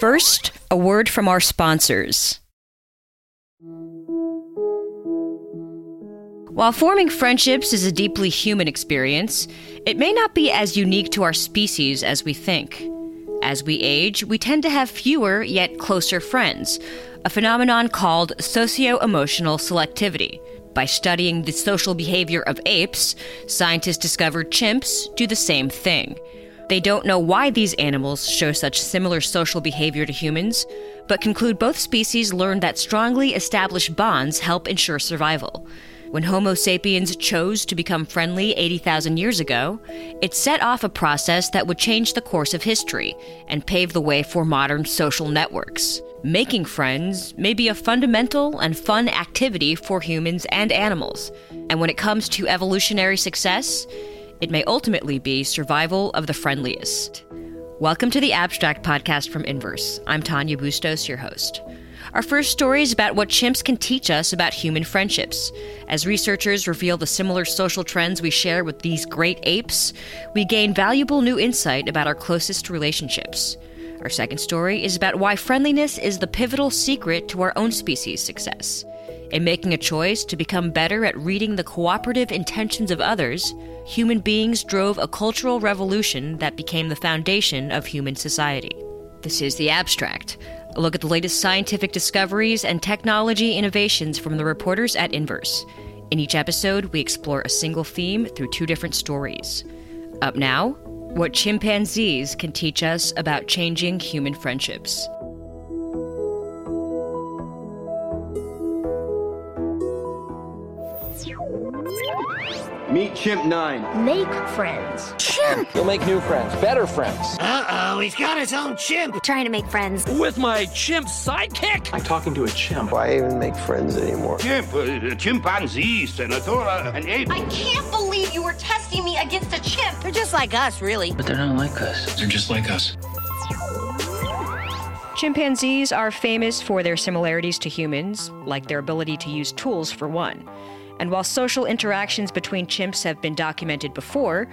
First, a word from our sponsors. While forming friendships is a deeply human experience, it may not be as unique to our species as we think. As we age, we tend to have fewer yet closer friends, a phenomenon called socio emotional selectivity. By studying the social behavior of apes, scientists discovered chimps do the same thing. They don't know why these animals show such similar social behavior to humans, but conclude both species learned that strongly established bonds help ensure survival. When Homo sapiens chose to become friendly 80,000 years ago, it set off a process that would change the course of history and pave the way for modern social networks. Making friends may be a fundamental and fun activity for humans and animals, and when it comes to evolutionary success, it may ultimately be survival of the friendliest. Welcome to the Abstract Podcast from Inverse. I'm Tanya Bustos, your host. Our first story is about what chimps can teach us about human friendships. As researchers reveal the similar social trends we share with these great apes, we gain valuable new insight about our closest relationships. Our second story is about why friendliness is the pivotal secret to our own species' success. In making a choice to become better at reading the cooperative intentions of others, human beings drove a cultural revolution that became the foundation of human society. This is The Abstract, a look at the latest scientific discoveries and technology innovations from the reporters at Inverse. In each episode, we explore a single theme through two different stories. Up now, what chimpanzees can teach us about changing human friendships. Meet Chimp 9. Make friends. Chimp! You'll make new friends, better friends. Uh-oh, he's got his own chimp. Trying to make friends. With my chimp sidekick? I'm talking to a chimp. Why even make friends anymore? Chimp, uh, chimpanzee, senator, uh, an ape. I can't believe you were testing me against a chimp. They're just like us, really. But they're not like us. They're just like us. Chimpanzees are famous for their similarities to humans, like their ability to use tools for one. And while social interactions between chimps have been documented before,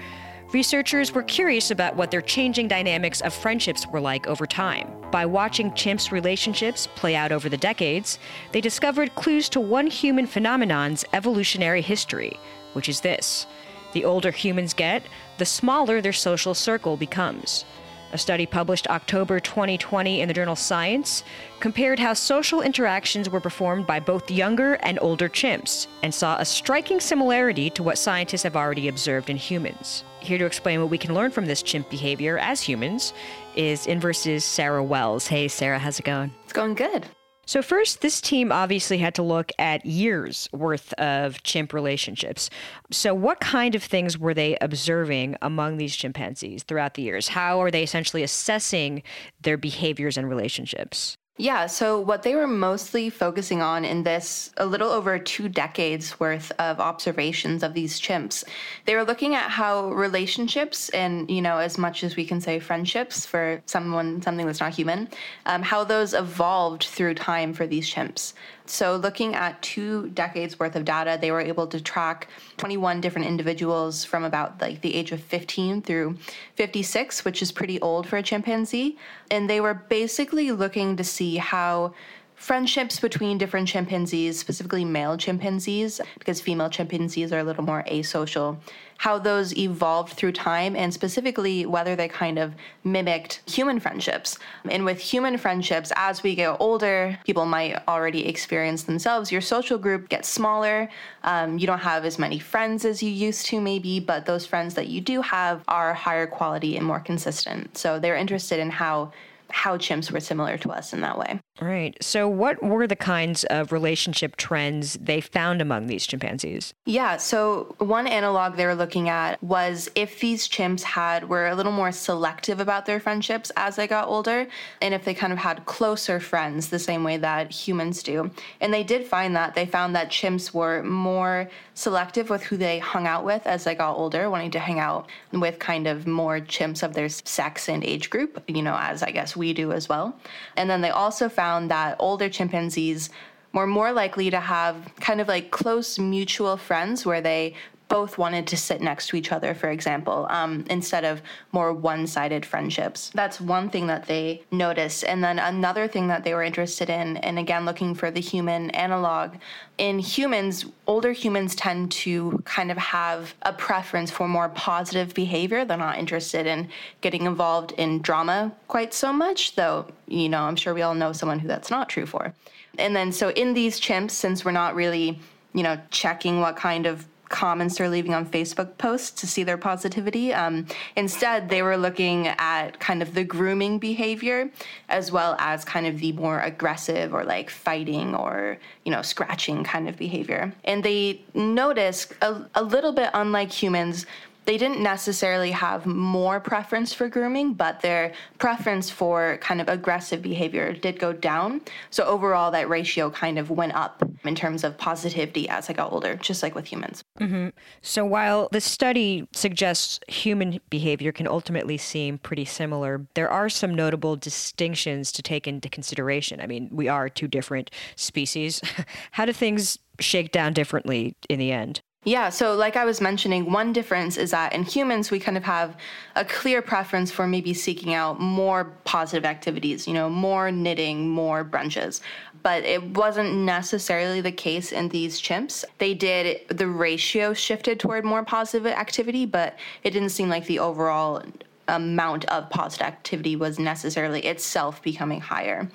researchers were curious about what their changing dynamics of friendships were like over time. By watching chimps' relationships play out over the decades, they discovered clues to one human phenomenon's evolutionary history, which is this the older humans get, the smaller their social circle becomes. A study published October 2020 in the journal Science compared how social interactions were performed by both younger and older chimps and saw a striking similarity to what scientists have already observed in humans. Here to explain what we can learn from this chimp behavior as humans is Inverse's Sarah Wells. Hey, Sarah, how's it going? It's going good. So, first, this team obviously had to look at years worth of chimp relationships. So, what kind of things were they observing among these chimpanzees throughout the years? How are they essentially assessing their behaviors and relationships? Yeah, so what they were mostly focusing on in this a little over two decades worth of observations of these chimps, they were looking at how relationships and, you know, as much as we can say friendships for someone, something that's not human, um, how those evolved through time for these chimps. So, looking at two decades worth of data, they were able to track 21 different individuals from about like the age of 15 through 56, which is pretty old for a chimpanzee. And they were basically looking to see how friendships between different chimpanzees, specifically male chimpanzees, because female chimpanzees are a little more asocial, how those evolved through time, and specifically whether they kind of mimicked human friendships. And with human friendships, as we get older, people might already experience themselves. Your social group gets smaller. Um, you don't have as many friends as you used to, maybe, but those friends that you do have are higher quality and more consistent. So they're interested in how how chimps were similar to us in that way. Right. So, what were the kinds of relationship trends they found among these chimpanzees? Yeah. So, one analog they were looking at was if these chimps had were a little more selective about their friendships as they got older, and if they kind of had closer friends the same way that humans do. And they did find that they found that chimps were more selective with who they hung out with as they got older, wanting to hang out with kind of more chimps of their sex and age group, you know, as I guess we do as well. And then they also found that older chimpanzees were more likely to have kind of like close mutual friends where they both wanted to sit next to each other, for example, um, instead of more one sided friendships. That's one thing that they noticed. And then another thing that they were interested in, and again, looking for the human analog, in humans, older humans tend to kind of have a preference for more positive behavior. They're not interested in getting involved in drama quite so much, though, you know, I'm sure we all know someone who that's not true for. And then, so in these chimps, since we're not really, you know, checking what kind of comments they're leaving on Facebook posts to see their positivity. Um, instead, they were looking at kind of the grooming behavior as well as kind of the more aggressive or like fighting or, you know, scratching kind of behavior. And they noticed a, a little bit unlike humans, they didn't necessarily have more preference for grooming, but their preference for kind of aggressive behavior did go down. So overall, that ratio kind of went up in terms of positivity as I got older, just like with humans. Mm-hmm. So while the study suggests human behavior can ultimately seem pretty similar, there are some notable distinctions to take into consideration. I mean, we are two different species. How do things shake down differently in the end? Yeah, so like I was mentioning, one difference is that in humans, we kind of have a clear preference for maybe seeking out more positive activities, you know, more knitting, more brunches. But it wasn't necessarily the case in these chimps. They did, the ratio shifted toward more positive activity, but it didn't seem like the overall amount of positive activity was necessarily itself becoming higher.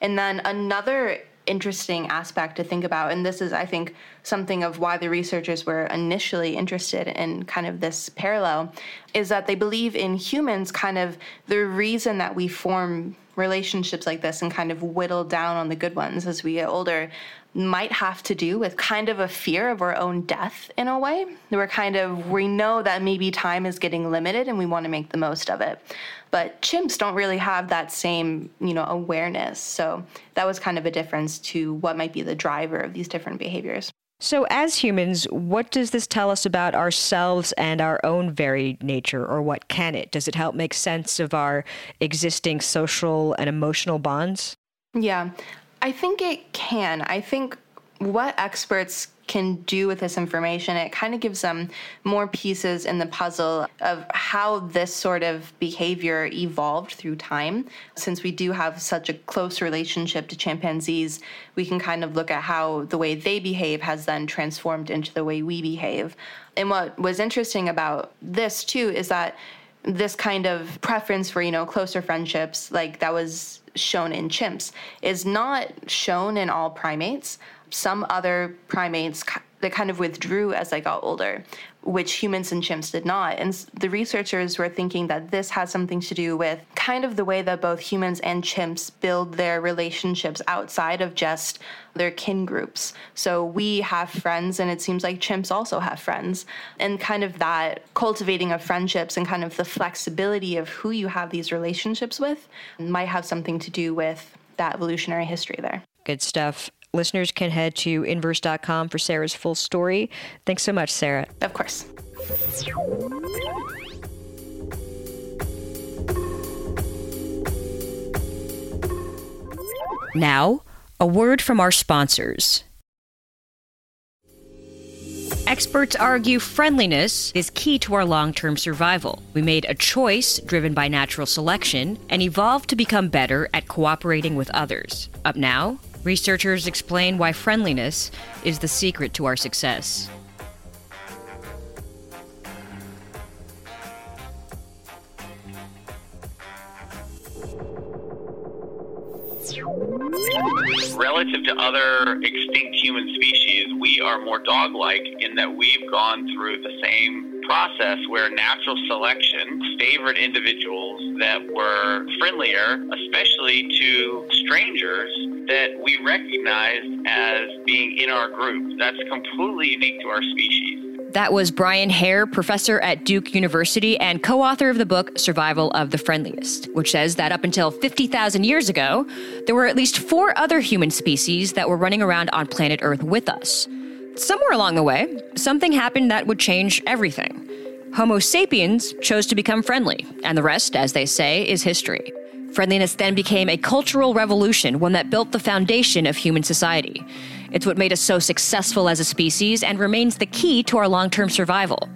And then another interesting aspect to think about. And this is, I think, something of why the researchers were initially interested in kind of this parallel is that they believe in humans, kind of the reason that we form relationships like this and kind of whittle down on the good ones as we get older might have to do with kind of a fear of our own death in a way. We're kind of, we know that maybe time is getting limited and we want to make the most of it. But chimps don't really have that same, you know, awareness. So that was kind of a difference to what might be the driver of these different behaviors. So, as humans, what does this tell us about ourselves and our own very nature, or what can it? Does it help make sense of our existing social and emotional bonds? Yeah, I think it can. I think what experts can do with this information, it kind of gives them more pieces in the puzzle of how this sort of behavior evolved through time. Since we do have such a close relationship to chimpanzees, we can kind of look at how the way they behave has then transformed into the way we behave. And what was interesting about this too is that this kind of preference for you know closer friendships like that was shown in chimps is not shown in all primates some other primates that kind of withdrew as they got older, which humans and chimps did not. And the researchers were thinking that this has something to do with kind of the way that both humans and chimps build their relationships outside of just their kin groups. So we have friends, and it seems like chimps also have friends. And kind of that cultivating of friendships and kind of the flexibility of who you have these relationships with might have something to do with that evolutionary history there. Good stuff. Listeners can head to inverse.com for Sarah's full story. Thanks so much, Sarah. Of course. Now, a word from our sponsors. Experts argue friendliness is key to our long term survival. We made a choice driven by natural selection and evolved to become better at cooperating with others. Up now, Researchers explain why friendliness is the secret to our success. Relative to other extinct human species, we are more dog like in that we've gone through the same process where natural selection favored individuals that were friendlier, especially to strangers that we recognize as being in our group. That's completely unique to our species. That was Brian Hare, professor at Duke University and co author of the book Survival of the Friendliest, which says that up until 50,000 years ago, there were at least four other human species that were running around on planet Earth with us. Somewhere along the way, something happened that would change everything. Homo sapiens chose to become friendly, and the rest, as they say, is history. Friendliness then became a cultural revolution, one that built the foundation of human society. It's what made us so successful as a species and remains the key to our long term survival.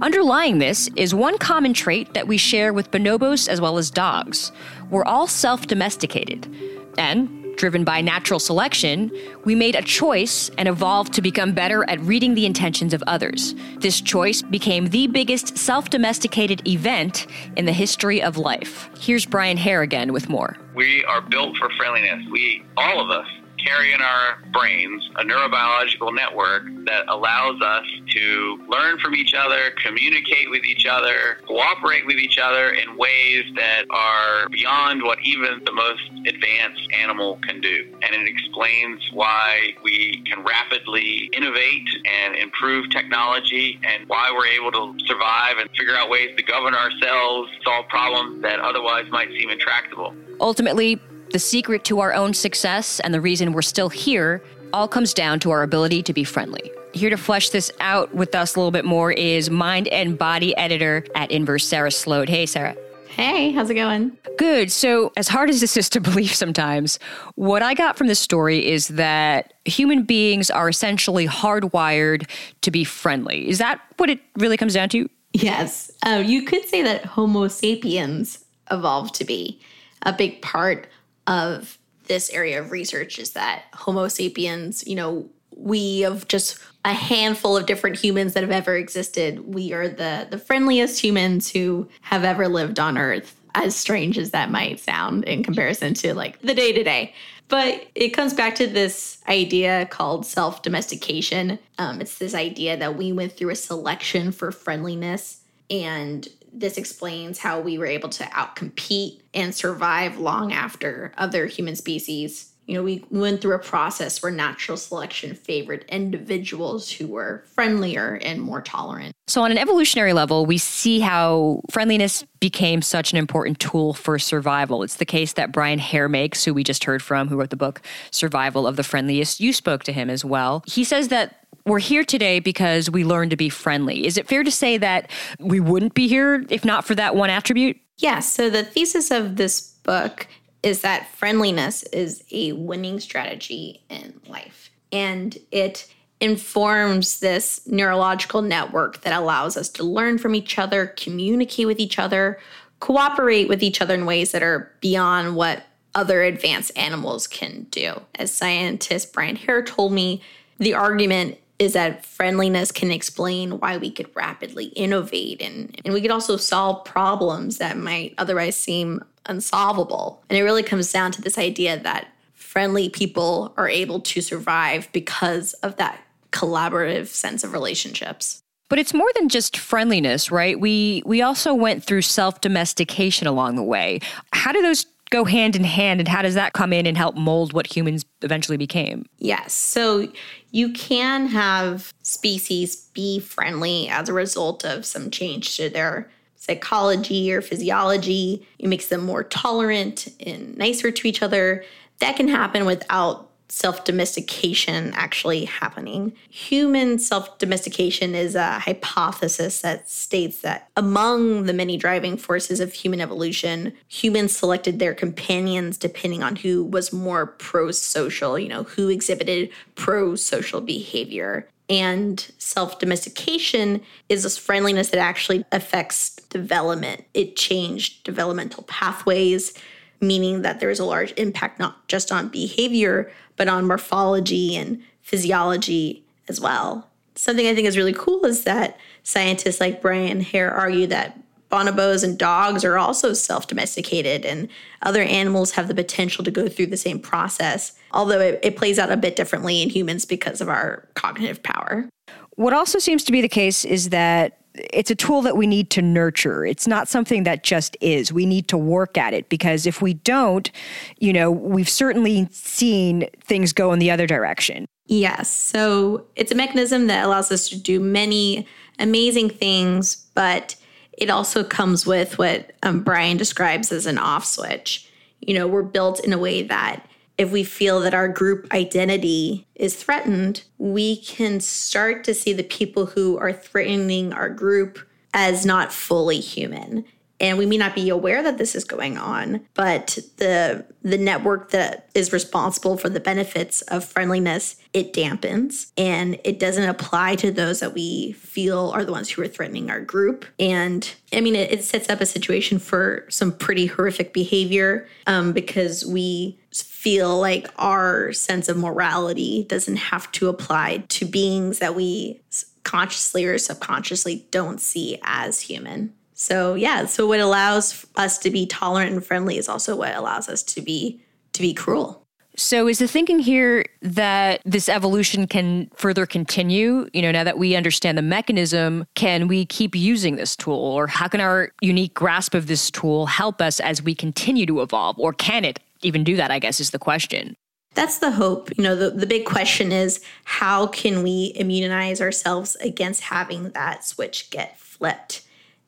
Underlying this is one common trait that we share with bonobos as well as dogs. We're all self domesticated. And, driven by natural selection, we made a choice and evolved to become better at reading the intentions of others. This choice became the biggest self domesticated event in the history of life. Here's Brian Hare again with more. We are built for friendliness. We, all of us, carry in our brains a neurobiological network that allows us to learn from each other, communicate with each other, cooperate with each other in ways that are beyond what even the most advanced animal can do. And it explains why we can rapidly innovate and improve technology and why we're able to survive and figure out ways to govern ourselves, solve problems that otherwise might seem intractable. Ultimately, the secret to our own success and the reason we're still here all comes down to our ability to be friendly. Here to flesh this out with us a little bit more is mind and body editor at Inverse, Sarah Sloat. Hey, Sarah. Hey, how's it going? Good. So, as hard as this is to believe sometimes, what I got from this story is that human beings are essentially hardwired to be friendly. Is that what it really comes down to? Yes. Uh, you could say that Homo sapiens evolved to be. A big part of this area of research is that Homo sapiens, you know, we of just a handful of different humans that have ever existed, we are the the friendliest humans who have ever lived on Earth. As strange as that might sound in comparison to like the day to day. But it comes back to this idea called self domestication. Um, it's this idea that we went through a selection for friendliness and this explains how we were able to outcompete and survive long after other human species. You know, we went through a process where natural selection favored individuals who were friendlier and more tolerant. So, on an evolutionary level, we see how friendliness became such an important tool for survival. It's the case that Brian Hare makes, who we just heard from, who wrote the book Survival of the Friendliest. You spoke to him as well. He says that we're here today because we learned to be friendly. Is it fair to say that we wouldn't be here if not for that one attribute? Yes. So the thesis of this book is that friendliness is a winning strategy in life. And it informs this neurological network that allows us to learn from each other, communicate with each other, cooperate with each other in ways that are beyond what other advanced animals can do. As scientist Brian Hare told me, the argument is that friendliness can explain why we could rapidly innovate and, and we could also solve problems that might otherwise seem unsolvable. And it really comes down to this idea that friendly people are able to survive because of that collaborative sense of relationships. But it's more than just friendliness, right? We we also went through self-domestication along the way. How do those go hand in hand and how does that come in and help mold what humans eventually became? Yes. So you can have species be friendly as a result of some change to their psychology or physiology. It makes them more tolerant and nicer to each other. That can happen without self domestication actually happening. Human self domestication is a hypothesis that states that among the many driving forces of human evolution, humans selected their companions depending on who was more pro social, you know, who exhibited pro social behavior. And self domestication is this friendliness that actually affects development. It changed developmental pathways, meaning that there's a large impact not just on behavior, but on morphology and physiology as well. Something I think is really cool is that scientists like Brian Hare argue that bonobos and dogs are also self domesticated, and other animals have the potential to go through the same process, although it, it, plays out a bit differently in humans because of our cognitive power. What also seems to be the case is that it's a tool that we need to nurture. It's not something that just is. We need to work at it because if we don't, you know, we've certainly seen things go in the other direction. Yes. So it's a mechanism that allows us to do many amazing things, but it also comes with what um, Brian describes as an off switch. You know, we're built in a way that if we feel that our group identity is threatened, we can start to see the people who are threatening our group as not fully human. and we may not be aware that this is going on but the the network that is responsible for the benefits of friendliness it dampens and it doesn't apply to those that we feel are the ones who are threatening our group and i mean it, it sets up a situation for some pretty horrific behavior um, because we feel like our sense of morality doesn't have to apply to beings that we consciously or subconsciously don't see as human. So yeah, so what allows us to be tolerant and friendly is also what allows us to be to be cruel. So is the thinking here that this evolution can further continue? You know, now that we understand the mechanism, can we keep using this tool? Or how can our unique grasp of this tool help us as we continue to evolve? Or can it even do that, I guess, is the question. That's the hope. You know, the, the big question is how can we immunize ourselves against having that switch get flipped?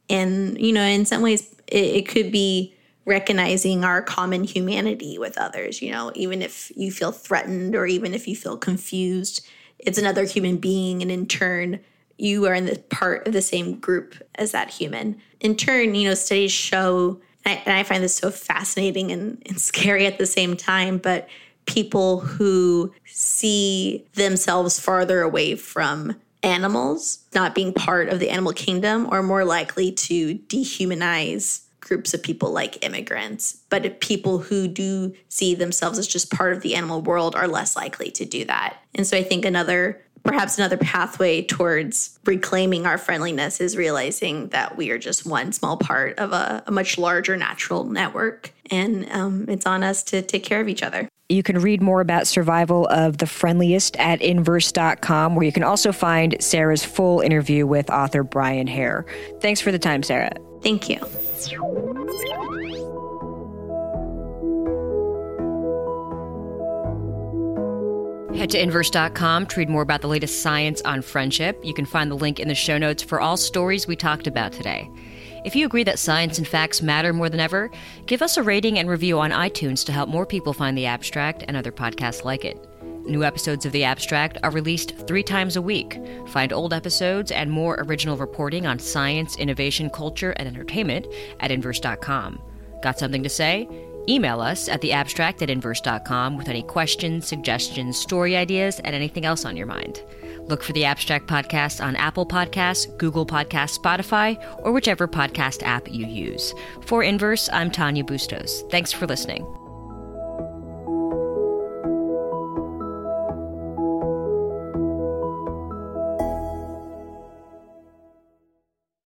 And, you know, in some ways, it, it could be recognizing our common humanity with others, you know, even if you feel threatened or even if you feel confused, it's another human being. And in turn, you are in the part of the same group as that human. In turn, you know, studies show and I, and I find this so fascinating and, and scary at the same time, but people who see themselves farther away from animals, not being part of the animal kingdom, are more likely to dehumanize groups of people like immigrants. But people who do see themselves as just part of the animal world are less likely to do that. And so I think another perhaps another pathway towards reclaiming our friendliness is realizing that we are just one small part of a, a much larger natural network. And um, it's on us to take care of each other. You can read more about survival of the friendliest at inverse.com, where you can also find Sarah's full interview with author Brian Hare. Thanks for the time, Sarah. Thank you. Head to inverse.com to read more about the latest science on friendship. You can find the link in the show notes for all stories we talked about today. If you agree that science and facts matter more than ever, give us a rating and review on iTunes to help more people find The Abstract and other podcasts like it. New episodes of The Abstract are released three times a week. Find old episodes and more original reporting on science, innovation, culture, and entertainment at inverse.com. Got something to say? Email us at theabstract at inverse.com with any questions, suggestions, story ideas, and anything else on your mind. Look for the Abstract Podcast on Apple Podcasts, Google Podcasts, Spotify, or whichever podcast app you use. For Inverse, I'm Tanya Bustos. Thanks for listening.